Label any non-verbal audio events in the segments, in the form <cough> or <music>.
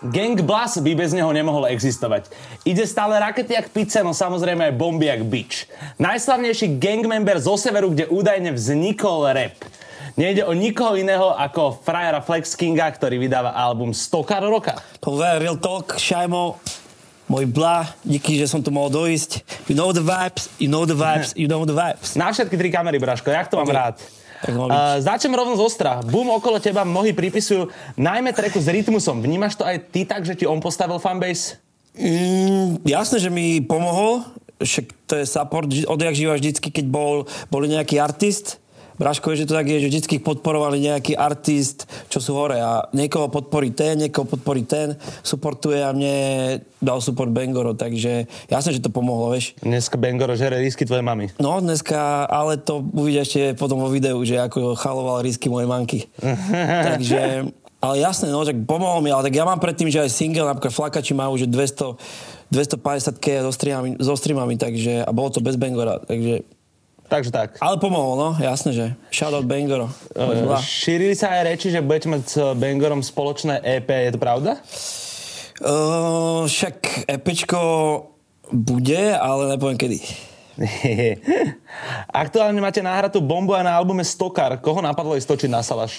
Gang Blast by bez neho nemohol existovať. Ide stále rakety jak pice, no samozrejme aj bomby jak bič. Najslavnejší gang member zo severu, kde údajne vznikol rap. Nejde o nikoho iného ako frajera Flex Kinga, ktorý vydáva album Stokar roka. Povedal Real Talk, Šajmo, môj bla, díky, že som tu mohol dojsť. You know the vibes, you know the vibes, you know the vibes. Na všetky tri kamery, Braško, jak to mám Okay. rád. Uh, začnem rovno z ostra. Boom okolo teba mnohí pripisujú najmä treku s rytmusom. Vnímaš to aj ty tak, že ti on postavil fanbase? Mm, jasné, že mi pomohol, však to je support vždy- odjak živa vždycky, keď bol, boli nejaký artist. Braško že to tak je, že vždycky podporovali nejaký artist, čo sú hore a niekoho podporí ten, niekoho podporí ten, supportuje a mne dal support Bangoro, takže jasné, že to pomohlo, vieš. Dneska Bengoro žere risky tvojej mamy. No, dneska, ale to uvidia ešte potom vo videu, že ako chaloval risky mojej manky. <laughs> Takže, ale jasné, no, tak pomohol mi, ale tak ja mám predtým, že aj single, napríklad Flakači majú, že 200, 250 k so streamami, so streamami, takže, a bolo to bez Bangora, takže, Takže tak. ale pomohol, no, jasné, že. Shoutout Bangoro. Uh, šírili sa aj reči, že budete mať s Bengorom spoločné EP, je to pravda? Uh, však EPčko bude, ale nepoviem kedy. <laughs> Aktuálne máte nahratú bombu aj na albume Stokar. Koho napadlo ísť točiť na Salaš?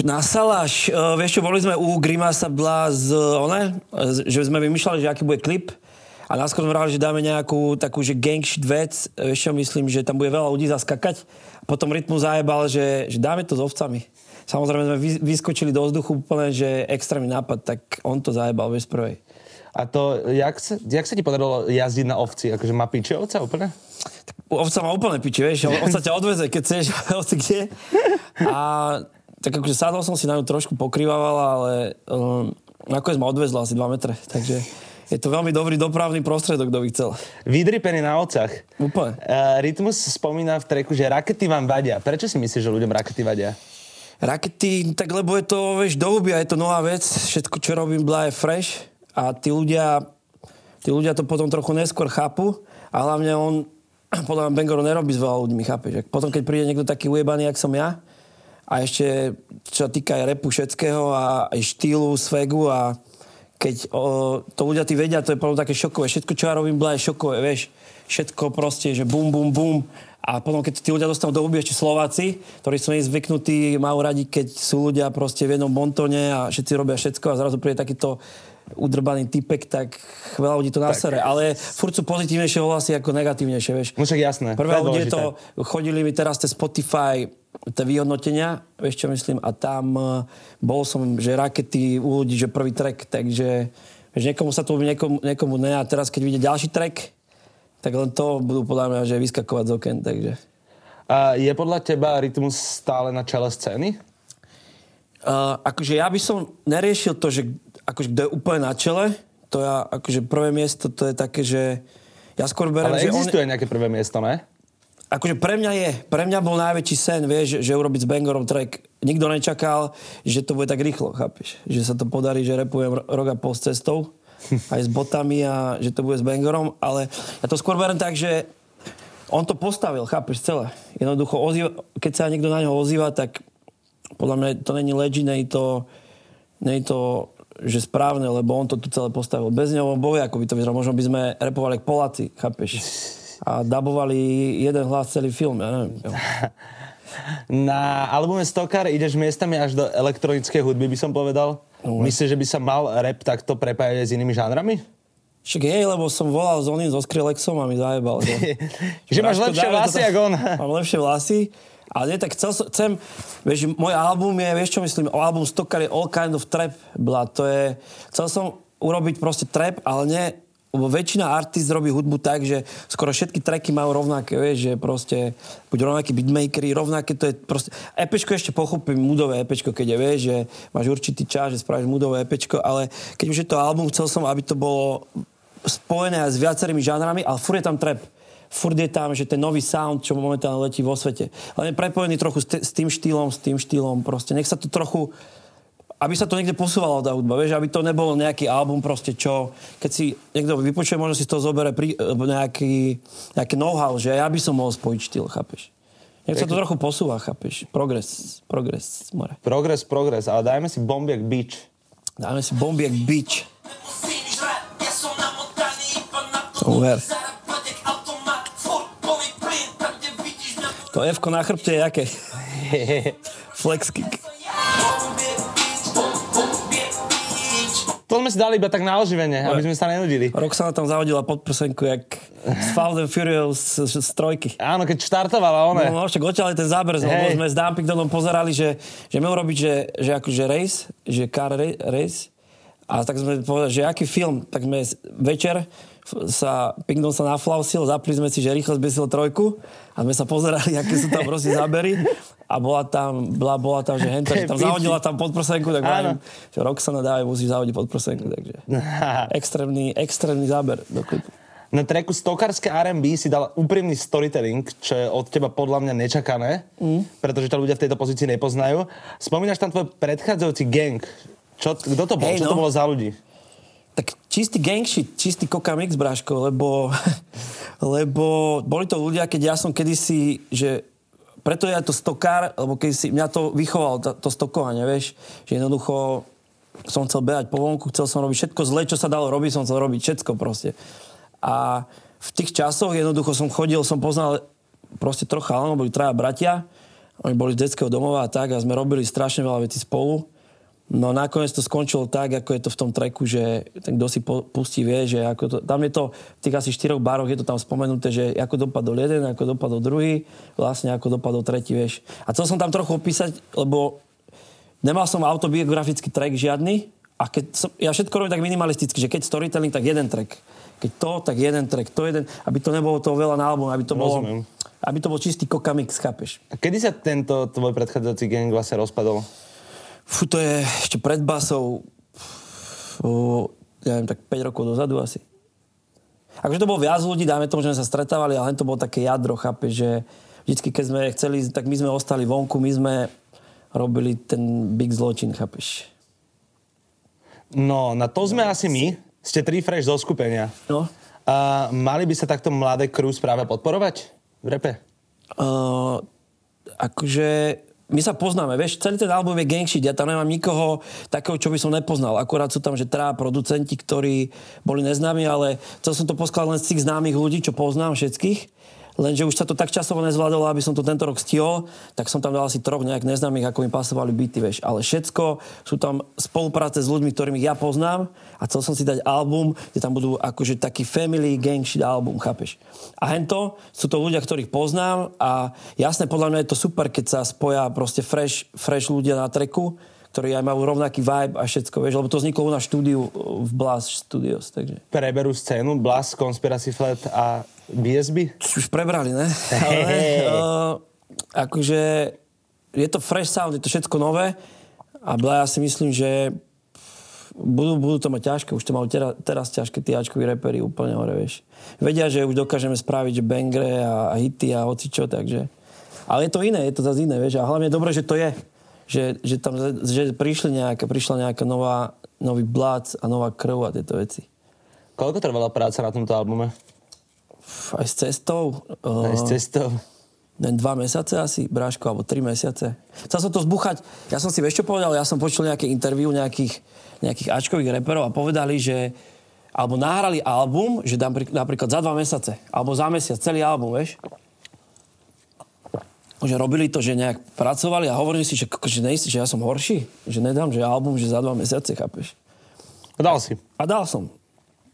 Na Salaš, uh, vieš čo, boli sme u Grimasa Bla z, one, že sme vymýšľali, že aký bude klip a náskôr sme vrali, že dáme nejakú takú, že gang vec, čo, myslím, že tam bude veľa ľudí zaskakať. Potom Rytmu zajebal, že, že dáme to s ovcami. Samozrejme sme vy, vyskočili do vzduchu úplne, že extrémny nápad, tak on to zajebal bez prvej. A to, jak sa, jak sa ti podarilo jazdiť na ovci? Akože má piče ovca úplne? Ovca má úplne piči, vieš, ovca ťa odveze, keď chceš, <laughs> hoci kde. A tak akože sadol som si na ňu trošku pokrývavala, ale um, nakoniec ma odvezla asi 2 metre, takže je to veľmi dobrý dopravný prostredok, kto by chcel. Vydripený na ovcach. Úplne. Uh, Rytmus spomína v treku, že rakety vám vadia. Prečo si myslíš, že ľuďom rakety vadia? Rakety, tak lebo je to, vieš, do a je to nová vec, všetko, čo robím, blá je fresh a tí ľudia, tí ľudia to potom trochu neskôr chápu a hlavne on, <clears throat> podľa mňa Bengoro nerobí s veľa ľuďmi, chápeš? Potom, keď príde niekto taký ujebaný, jak som ja, a ešte, čo týka aj repu všetkého a aj štýlu, svegu a keď o, to ľudia tí vedia, to je potom také šokové. Všetko, čo ja robím, blá je šokové, vieš. Všetko proste, že bum, bum, bum. A potom, keď tí ľudia dostanú do huby ešte Slováci, ktorí sú zvyknutí, majú radi, keď sú ľudia proste v jednom bontone a všetci robia všetko a zrazu príde takýto udrbaný typek, tak veľa ľudí to nasere. Ale furt sú pozitívnejšie hlasy ako negatívnejšie, vieš. No však jasné. Prvé to je to, chodili mi teraz cez Spotify tie vyhodnotenia, vieš čo myslím, a tam eh, bol som, že rakety u ľudí, že prvý track, takže vieš, niekomu sa to niekomu, niekomu ne, a teraz keď vidie ďalší track, tak len to budú podľa mňa, že vyskakovať z oken, takže... A je podľa teba Rytmus stále na čele scény? Uh, akože ja by som neriešil to, že akože kto je úplne na čele, to ja, akože prvé miesto, to je také, že ja skôr beriem, Ale že on, existuje nejaké prvé miesto, ne? Akože pre mňa je. Pre mňa bol najväčší sen, vieš, že, urobiť s Bangorom track. Nikto nečakal, že to bude tak rýchlo, chápeš? Že sa to podarí, že repujem ro- rok a pol s cestou, <laughs> aj s botami a že to bude s Bangorom, ale ja to skôr beriem tak, že on to postavil, chápeš, celé. Jednoducho, ozýva, keď sa niekto na ňo ozýva, tak podľa mňa to není legit, není to, není to že správne, lebo on to tu celé postavil. Bez neho bol ako by to vyzeralo. Možno by sme repovali ako Poláci, chápeš? A dabovali jeden hlas celý film, ja neviem. jo. <laughs> Na albume Stokar ideš miestami až do elektronickej hudby, by som povedal. Myslíš, že by sa mal rap takto prepájať s inými žánrami? Však hej, lebo som volal s oným, so Skrillexom a mi zajebal. Že, <laughs> Že máš lepšie vlasy ako on. Mám lepšie vlasy. Ale nie, tak chcel, chcem, vieš, môj album je, vieš čo myslím, album Stokar je all kind of trap, bla, to je, chcel som urobiť proste trap, ale nie, lebo väčšina artist robí hudbu tak, že skoro všetky tracky majú rovnaké, vieš, že proste buď rovnakí beatmakery, rovnaké, to je proste, EPčko ešte pochopím, moodové EPčko, keď je, vieš, že máš určitý čas, že spravíš moodové EPčko, ale keď už je to album, chcel som, aby to bolo spojené aj s viacerými žánrami, ale furt je tam trap. Furt je tam, že ten nový sound, čo momentálne letí vo svete. Ale je prepojený trochu s, t- s tým štýlom, s tým štýlom, proste nech sa to trochu aby sa to niekde posúvalo tá hudba, vieš, aby to nebolo nejaký album proste, čo, keď si niekto vypočuje, možno si z toho zobere pri, nejaký, nejaký know-how, že ja by som mohol spojiť štýl, chápeš? Nech sa to trochu posúva, chápeš? Progres, progres, more. Progres, progres, ale dajme si Bombiak Beach. Dáme si Bombiak Beach. To uver. To f na chrbte je aké? Flex kick. To sme si dali iba tak na oživenie, aby sme sa nenudili. Roxana tam zahodila podprsenku, jak z Fast and Furious z, z trojky. Áno, keď štartovala ona. No, no však odtiaľ ten záber, Hej. sme s Dan Pigdonom pozerali, že, že my urobiť, že, že akože race, že car ra- race. A tak sme povedali, že aký film, tak sme večer sa, Pigdon sa naflausil, zapli sme si, že rýchlo zbesil trojku a sme sa pozerali, aké sú tam proste zábery. A bola tam, bola, bola tam, že henta, že tam zahodila tam podprsenku, tak vravím, že Roxana dávaj, musíš zahodiť podprsenku, takže <laughs> extrémny, extrémny záber do klipu. Na treku Stokarské R&B si dal úprimný storytelling, čo je od teba podľa mňa nečakané, mm. pretože ťa ľudia v tejto pozícii nepoznajú. Spomínaš tam tvoj predchádzajúci gang. Čo, kto to bol? Hej, čo to no. bolo za ľudí? Tak čistý gang shit, čistý Coca Mix, bráško, lebo, <laughs> lebo boli to ľudia, keď ja som kedysi, že preto je to stokár, lebo keď si, mňa to vychovalo, to, to stokovanie, vieš, že jednoducho som chcel behať po vonku, chcel som robiť všetko zlé, čo sa dalo robiť, som chcel robiť všetko proste. A v tých časoch jednoducho som chodil, som poznal proste troch chalanov, boli traja bratia, oni boli z detského domova a tak a sme robili strašne veľa vecí spolu. No nakoniec to skončilo tak, ako je to v tom treku, že ten, kto si po, pustí, vie, že ako to, tam je to v tých asi štyroch baroch je to tam spomenuté, že ako dopadol jeden, ako dopadol druhý, vlastne ako dopadol tretí, vieš. A chcel som tam trochu opísať, lebo nemal som autobiografický track žiadny a keď som, ja všetko robím tak minimalisticky, že keď storytelling, tak jeden track. Keď to, tak jeden track, to jeden, aby to nebolo toho veľa na album, aby to bolo, Rozumiem. aby to bol čistý kokamix, chápeš? A kedy sa tento tvoj predchádzajúci gang vlastne rozpadol? Fú, to je ešte pred basou, ja neviem, tak 5 rokov dozadu asi. Akože to bolo viac ľudí, dáme tomu, že sme sa stretávali, ale len to bolo také jadro, chápe, že vždycky, keď sme chceli, tak my sme ostali vonku, my sme robili ten big zločin, chápeš? No, na to sme asi my. Ste tri fresh zo skupenia. No. A mali by sa takto mladé crew práve podporovať v repe? Uh, akože my sa poznáme, vieš, celý ten album je gang ja tam nemám nikoho takého, čo by som nepoznal. Akurát sú tam, že traja producenti, ktorí boli neznámi, ale chcel som to poskladať len z tých známych ľudí, čo poznám všetkých. Lenže už sa to tak časovo nezvládalo, aby som to tento rok stihol, tak som tam dal asi troch nejak neznámych, ako mi pasovali byty, vieš. Ale všetko sú tam spolupráce s ľuďmi, ktorými ja poznám a chcel som si dať album, kde tam budú akože taký family gang shit album, chápeš? A hento sú to ľudia, ktorých poznám a jasne, podľa mňa je to super, keď sa spoja proste fresh, fresh ľudia na treku, ktorí aj majú rovnaký vibe a všetko, vieš, lebo to vzniklo nás štúdiu v Blast Studios, takže... Preberú scénu Blast, Conspiracy Flat a BSB? Už prebrali, ne? Ale uh, akože je to fresh sound, je to všetko nové a ja si myslím, že budú, budú to mať ťažké, už to majú teraz, teraz ťažké tí Ačkoví repery úplne hore, vieš. Vedia, že už dokážeme spraviť, že bangre a, a hity a hocičo, takže... Ale je to iné, je to zase iné, vieš. A hlavne je dobré, že to je. Že, že tam že prišli nejaká, prišla nejaká nová, nový blác a nová krv a tieto veci. Koľko trvala práca na tomto albume? Aj s cestou. Aj s uh, cestou. len dva mesiace asi, Bráško, alebo tri mesiace. Chcel som to zbuchať. Ja som si čo povedal, ja som počul nejaké interviu nejakých, nejakých Ačkových reperov a povedali, že alebo nahrali album, že dám napríklad za dva mesiace, alebo za mesiac, celý album, vieš. Že robili to, že nejak pracovali a hovorili si, že, že, nejsi, že ja som horší, že nedám, že album, že za dva mesiace, chápeš. Dal si. A dal som.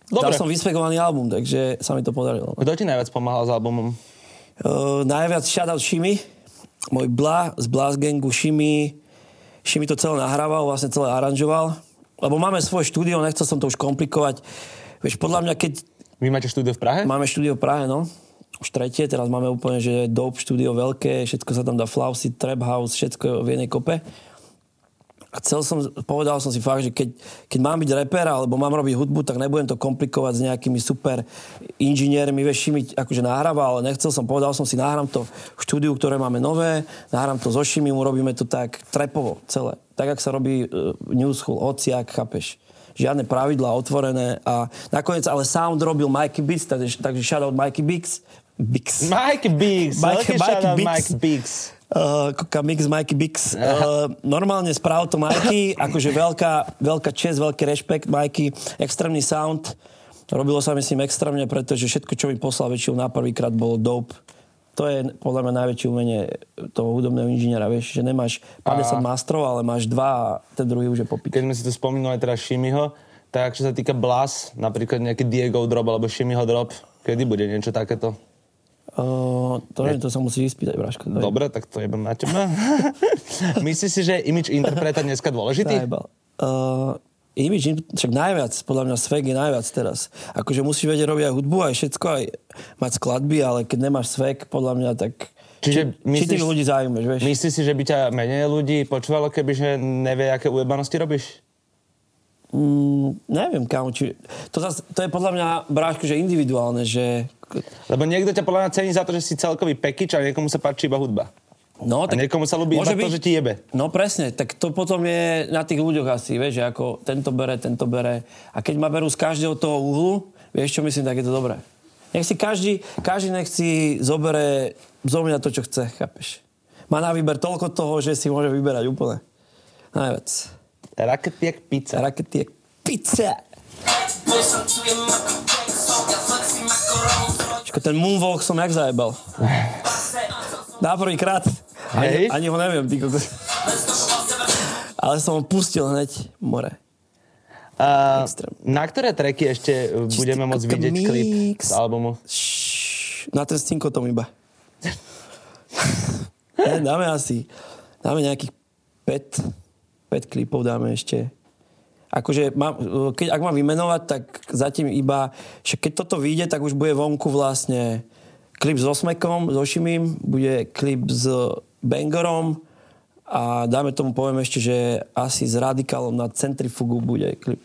Dobre. Dal som vyspekovaný album, takže sa mi to podarilo. Kto ti najviac pomáhal s albumom? Uh, najviac shoutout Šimi, môj Bla z Blast Gangu Šimi. Šimi to celé nahrával, vlastne celé aranžoval. Lebo máme svoje štúdio, nechcel som to už komplikovať. Vieš, podľa mňa, keď Vy máte štúdio v Prahe? máme štúdio v Prahe, no, už tretie, teraz máme úplne, že dope štúdio veľké, všetko sa tam dá flausy, trap house, všetko v jednej kope. A chcel som, povedal som si fakt, že keď, keď mám byť reper alebo mám robiť hudbu, tak nebudem to komplikovať s nejakými super inžiniermi, vieš, Šimi akože nahráva, ale nechcel som, povedal som si, nahrám to v štúdiu, ktoré máme nové, nahrám to so Šimi, robíme to tak trepovo celé. Tak, ak sa robí uh, New School, hociak, chápeš žiadne pravidlá otvorené a nakoniec ale sound robil Mikey Bix, takže, takže shoutout Mikey Bix. Bix. Mikey Bix, Mikey, Mikey Bix. Mikey Bix. Uh, Mix, Mikey Bix. Uh, normálne správ to Mikey, akože veľká, veľká čest, veľký rešpekt Mikey, extrémny sound. Robilo sa myslím extrémne, pretože všetko, čo mi poslal väčšinou na prvýkrát, bolo dope. To je podľa mňa najväčšie umenie toho hudobného inžiniera, vieš, že nemáš 50 a... mastrov, ale máš dva a ten druhý už je popík. Keď sme si tu spomínali teraz Shimiho, tak čo sa týka Blas, napríklad nejaký Diego drop alebo Shimiho drop, kedy bude niečo takéto? Uh, to, ne, to sa musí vyspýtať, Braško. Dobre, tak to jebem na teba. <laughs> Myslíš si, že je imič interpreta dneska dôležitý? Uh, imič, však najviac, podľa mňa svek je najviac teraz. Akože musíš vedieť robiť aj hudbu, aj všetko, aj mať skladby, ale keď nemáš svek, podľa mňa, tak Čiže myslíš, či tých ľudí zaujímaš, vieš? Myslíš si, že by ťa menej ľudí počúvalo, keby že nevie, aké ujebanosti robíš? Mm, neviem, kam, či... To, zas, to je podľa mňa, Bráško, že individuálne, že... Lebo niekto ťa podľa mňa cení za to, že si celkový pekič a niekomu sa páči iba hudba. No, tak a niekomu sa ľúbi iba byť, to, že ti jebe. No presne, tak to potom je na tých ľuďoch asi, vieš, že ako tento bere, tento bere. A keď ma berú z každého toho uhlu, vieš čo myslím, tak je to dobré. Nech si každý, každý nech si zobere zo mňa to, čo chce, chápeš. Má na výber toľko toho, že si môže vyberať úplne. Najviac. Raketiek pizza. Raketiek pizza. Ten moonwalk som jak zajebal. Na prvý krát. Ani, ani ho neviem, ty kokos. Ale som ho pustil hneď more. Uh, na ktoré treky ešte Čistý budeme môcť vidieť mix. klip z albumu? Na ten s tom iba. <laughs> ne, dáme asi, dáme nejakých 5 5 klipov dáme ešte. Akože, má, keď, ak mám vymenovať, tak zatím iba, že keď toto vyjde, tak už bude vonku vlastne klip s Osmekom, s Ošimím, bude klip s Bangerom a dáme tomu poviem ešte, že asi s Radikálom na Centrifugu bude klip.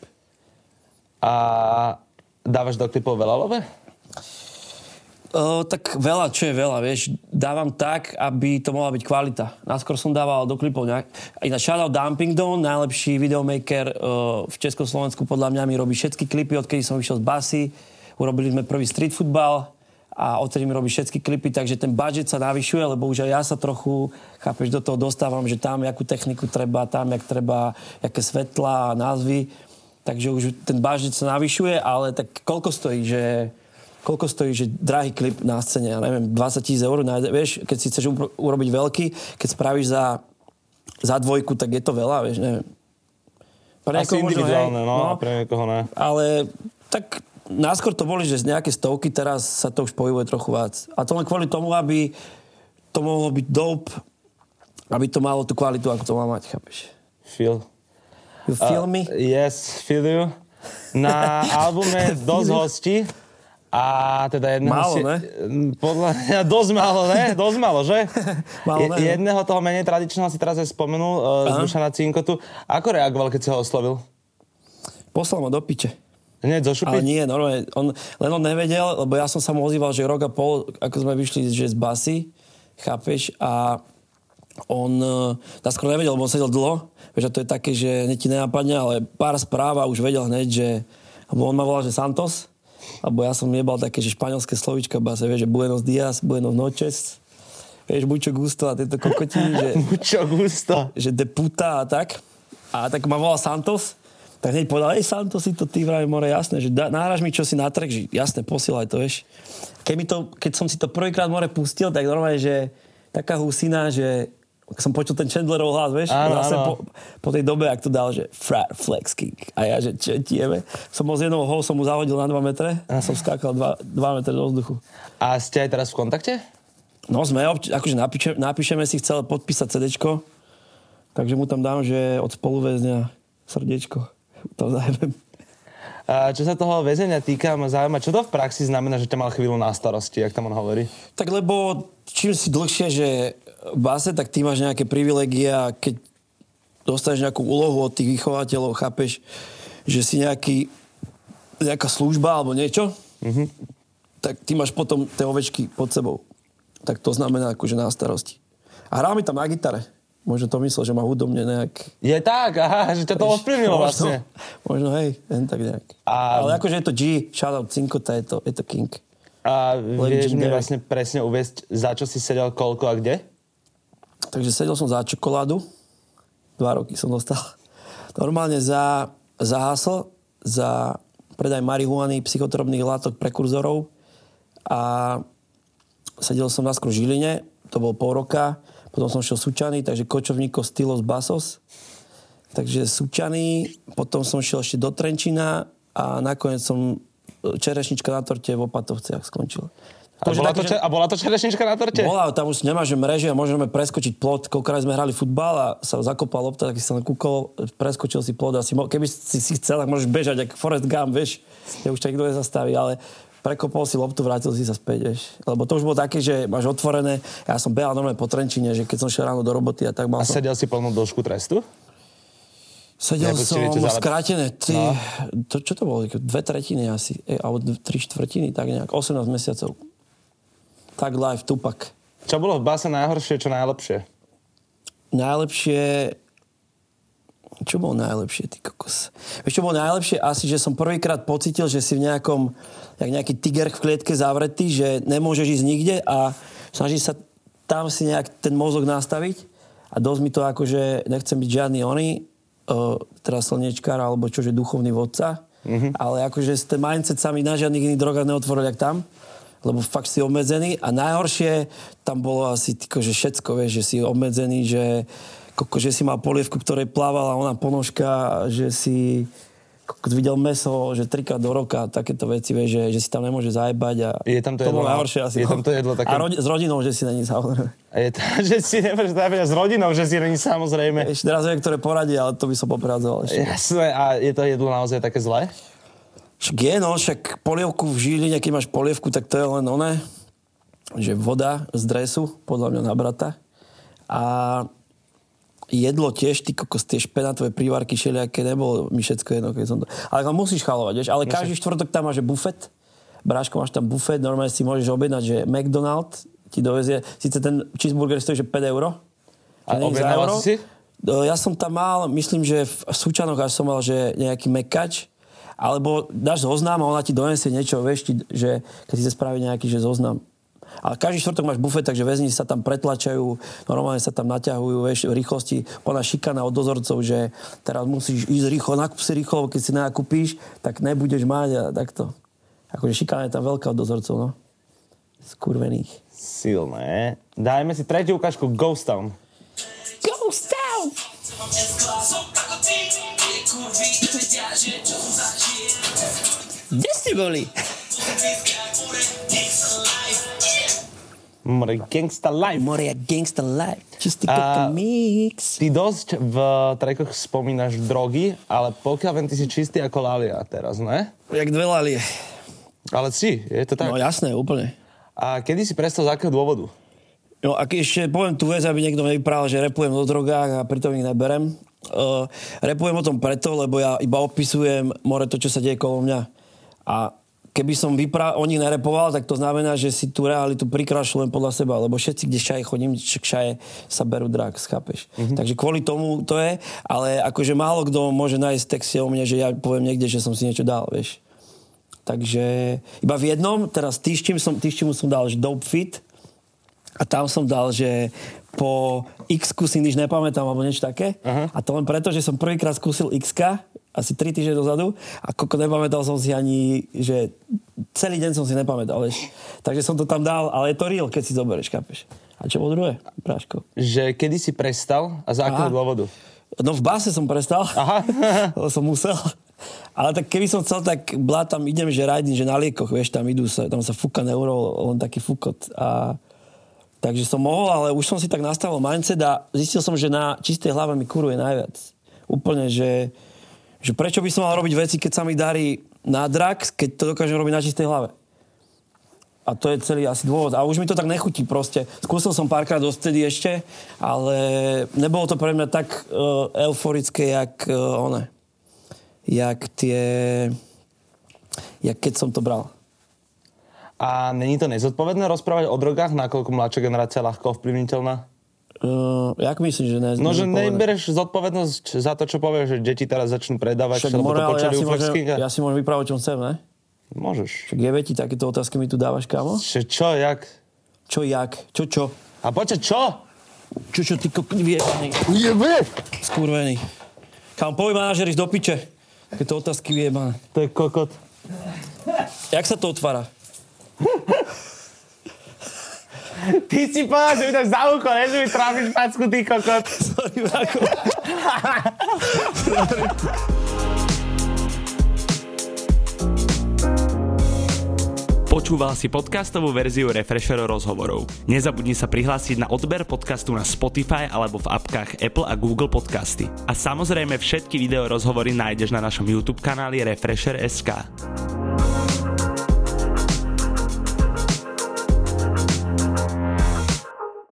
A dávaš do klipov veľa love? Tak veľa, čo je veľa, vieš. Dávam tak, aby to mohla byť kvalita. Náskôr som dával do klipov nejak... Ináč shoutout Dumping Down, najlepší videomaker uh, v Československu podľa mňa mi robí všetky klipy, odkedy som vyšiel z basy. Urobili sme prvý street football a odtedy mi robí všetky klipy, takže ten budget sa navyšuje, lebo už aj ja sa trochu, chápeš, do toho dostávam, že tam, jakú techniku treba, tam, jak treba, jaké svetla a názvy. Takže už ten budget sa navyšuje, ale tak koľko stojí, že koľko stojí, že drahý klip na scéne, ja neviem, 20 tisíc eur, vieš, keď si chceš urobiť veľký, keď spravíš za, za dvojku, tak je to veľa, vieš, neviem. Pre Asi individuálne, hej, no, no, pre niekoho ne. Ale tak náskôr to boli, že z nejaké stovky, teraz sa to už pohybuje trochu viac. A to len kvôli tomu, aby to mohlo byť dope, aby to malo tú kvalitu, ako to má mať, chápeš? Feel. You feel uh, me? Yes, feel you. Na <laughs> albume dosť hostí. A teda jedného málo, si... ne? <laughs> Podľa mňa dosť málo, ne? Dosť málo, že? <laughs> málo, ne? Jedného toho menej tradičného si teraz aj spomenul, uh, z Dušana Cinkotu. Ako reagoval, keď si ho oslovil? Poslal ma do piče. Nie, zo Ale nie, normálne, on, len on nevedel, lebo ja som sa mu ozýval, že rok a pol, ako sme vyšli že z basy, chápeš, a on nás skoro nevedel, lebo on sedel dlho, vieš, a to je také, že ne ti nenapadne, ale pár správ a už vedel hneď, že, lebo on ma volal, že Santos, alebo ja som nebal také, že španielské slovička, base, vieš, že Buenos Dias, Buenos noches, vieš, mucho gusto a tieto kokotiny, <laughs> že... mucho gusto. Že de puta a tak. A tak ma volal Santos, tak hneď povedal, ej Santos, si to ty vraj more, jasné, že náraž mi čo si na trek, že jasné, posielaj to, vieš. Keď, mi to, keď som si to prvýkrát more pustil, tak normálne, že taká husina, že som počul ten Chandlerov hlas, vieš? Áno, áno. Po, po, tej dobe, ak to dal, že Frat Flex Kick. A ja, že čo tieme. Som z jednou hol som mu zahodil na 2 metre a som skákal 2, 2 metre do vzduchu. A ste aj teraz v kontakte? No sme, akože napíše, napíšeme si, chcel podpísať CDčko, takže mu tam dám, že od spoluväzňa srdiečko. To zajmem. A čo sa toho väzenia týka, ma zaujíma, čo to v praxi znamená, že ťa mal chvíľu na starosti, jak tam on hovorí? Tak lebo čím si dlhšie, že base, tak ty máš nejaké privilegia, keď dostaneš nejakú úlohu od tých vychovateľov, chápeš, že si nejaký, nejaká služba alebo niečo, mm-hmm. tak ty máš potom tie ovečky pod sebou. Tak to znamená akože na starosti. A hrá mi tam na gitare. Možno to myslel, že má hudobne nejak... Je tak, aha, že ťa to ovplyvnilo vlastne. Možno, hej, len tak nejak. A... Ale akože je to G, shoutout Cinkota, je to, je to King. A vieš mi vlastne presne uviesť, za čo si sedel, koľko a kde? Takže sedel som za čokoládu. Dva roky som dostal. Normálne za, za hasl, za predaj marihuany, psychotropných látok, prekurzorov. A sedel som na skôr Žiline, to bol pol roka potom som šiel Sučany, takže Kočovníko, Stylos, Basos. Takže Sučany, potom som šiel ešte do Trenčina a nakoniec som e, čerešnička na torte v Opatovciach skončil. To, a, bola to, že... a bola to čerešnička na torte? Bola, tam už nemáš mreže a môžeme preskočiť plot. Koľkokrát sme hrali futbal a sa zakopal lopta, tak si sa kúkol, preskočil si plot a si, keby si, si chcel, tak môžeš bežať, ako Forest Gump, vieš. Ja už tak nikto nezastaví, ale prekopol si loptu, vrátil si sa späť, vieš. Lebo to už bolo také, že máš otvorené, ja som behal normálne po Trenčine, že keď som šiel ráno do roboty a tak mal A sedel som... si plnú dĺžku trestu? Sedel som skrátené, tri, no. to, čo to bolo, dve tretiny asi, e, alebo tri štvrtiny, tak nejak, 18 mesiacov. Tak live, tupak. Čo bolo v base najhoršie, čo najlepšie? Najlepšie, čo bolo najlepšie, ty kokos? Vieš, čo bolo najlepšie? Asi, že som prvýkrát pocitil, že si v nejakom jak nejaký tiger v klietke zavretý, že nemôžeš ísť nikde a snaží sa tam si nejak ten mozog nastaviť a dosť mi to ako, že nechcem byť žiadny oný, uh, teraz slnečkár alebo čože duchovný vodca, mm-hmm. ale akože ten mindset sa mi na žiadnych iných drogách neotvoril, jak tam lebo fakt si obmedzený a najhoršie tam bolo asi tyko, že všetko, vieš, že si obmedzený, že, koko, že si mal polievku, ktorej plávala ona ponožka, že si keď videl meso, že trikrát do roka, takéto veci, vieš, že, že si tam nemôže zajebať a je tam to, to jedlo, bolo najhoršie asi. Je tam to jedlo také... A rodi, s rodinou, že si není samozrejme. A je to, <laughs> že si nemôže zajebať a s rodinou, že si není samozrejme. Ešte teraz viem, ktoré poradí, ale to by som popradzoval ešte. Jasné, a je to jedlo naozaj také zlé? Však je, no, však polievku v Žiline, keď máš polievku, tak to je len oné, že voda z dresu, podľa mňa na brata. A jedlo tiež, ty kokos, tie špenátové prívarky všelijaké, nebolo mi všetko jedno, keď som to... Ale musíš chalovať, vieš, ale každý štvrtok tam máš bufet, Bráško, máš tam bufet, normálne si môžeš objednať, že McDonald ti dovezie, síce ten cheeseburger stojí, že 5 euro. A objednával si? Ja som tam mal, myslím, že v Súčanoch až som mal, že nejaký mekač, alebo dáš zoznam a ona ti donesie niečo, vieš, že keď si sa spraví nejaký že zoznam ale každý štvrtok máš bufet, takže väzni sa tam pretlačajú, normálne sa tam naťahujú, vieš, v rýchlosti, plná šikana od dozorcov, že teraz musíš ísť rýchlo, nakup si rýchlo, keď si nakúpíš, tak nebudeš mať a takto. Akože šikana je tam veľká od dozorcov, no. Skurvených. Silné. Dajme si tretiu ukážku Ghost Town. Ghost Town! Kde si boli? More Gangsta Life. More Gangsta Life. Čistý uh, mix. Ty dosť v trackoch spomínaš drogy, ale pokiaľ viem, ty si čistý ako Lalia teraz, ne? Jak dve Lalie. Ale si, je to tak? No jasné, úplne. A kedy si prestal, z akého dôvodu? No a ešte poviem tú vec, aby niekto nevyprával, že repujem o drogách a pritom ich neberem. Uh, repujem o tom preto, lebo ja iba opisujem more to, čo sa deje kolo mňa. A keby som vypra- o nich nerepoval, tak to znamená, že si tú realitu prikrášľujem podľa seba, lebo všetci, kde šaje chodím, šaje sa berú drak, chápeš? Mm-hmm. Takže kvôli tomu to je, ale akože málo kto môže nájsť texte o mne, že ja poviem niekde, že som si niečo dal, vieš. Takže iba v jednom, teraz týšťim som, týšťim som dal, že Dope Fit a tam som dal, že po x si nič nepamätám alebo niečo také. Uh-huh. A to len preto, že som prvýkrát skúsil x asi 3 týždne dozadu a koko nepamätal som si ani, že celý deň som si nepamätal, vieš. Takže som to tam dal, ale je to real, keď si zoberieš, kapeš. A čo bolo druhé, Práško? Že kedy si prestal a z akého dôvodu? No v báse som prestal, Aha. <laughs> lebo som musel. Ale tak keby som chcel, tak blá tam idem, že rajdím, že na liekoch, vieš, tam idú sa, tam sa fúka neuro, len taký fúkot. A Takže som mohol, ale už som si tak nastavil mindset a zistil som, že na čistej hlave mi kuruje najviac. Úplne, že že prečo by som mal robiť veci, keď sa mi darí na drak, keď to dokážem robiť na čistej hlave. a to je celý asi dôvod. A už mi to tak nechutí proste. Skúsil som párkrát dostedy ešte, ale nebolo to pre mňa tak uh, euforické, jak uh, one. Jak tie... Jak keď som to bral. A není to nezodpovedné rozprávať o drogách, nakoľko mladšia generácia ľahko ovplyvniteľná? Uh, jak myslíš, že ne, No, že nebereš zodpovednosť za to, čo povieš, že deti teraz začnú predávať, Však lebo to morál, ja, počuli si môžem, ja si môžem vyprávať, čo chcem, ne? Môžeš. Však je veti, takéto otázky mi tu dávaš, kámo? Čo, čo, jak? Čo, jak? Čo, čo? A počkaj, čo? Čo, čo, ty kokot vyjebaný? Jebe! Skurvený. Kam, poviem manažer, ísť do piče. Takéto otázky vyjebané. To je kokot. Jak sa to otvára? Ty si povedal, že mi dáš za ucho, ne, že mi trápiš packu, ty kokot. Sorry, bráko. Počúval si podcastovú verziu Refresher rozhovorov. Nezabudni sa prihlásiť na odber podcastu na Spotify alebo v apkách Apple a Google Podcasty. A samozrejme všetky video rozhovory nájdeš na našom YouTube kanáli Refresher.sk.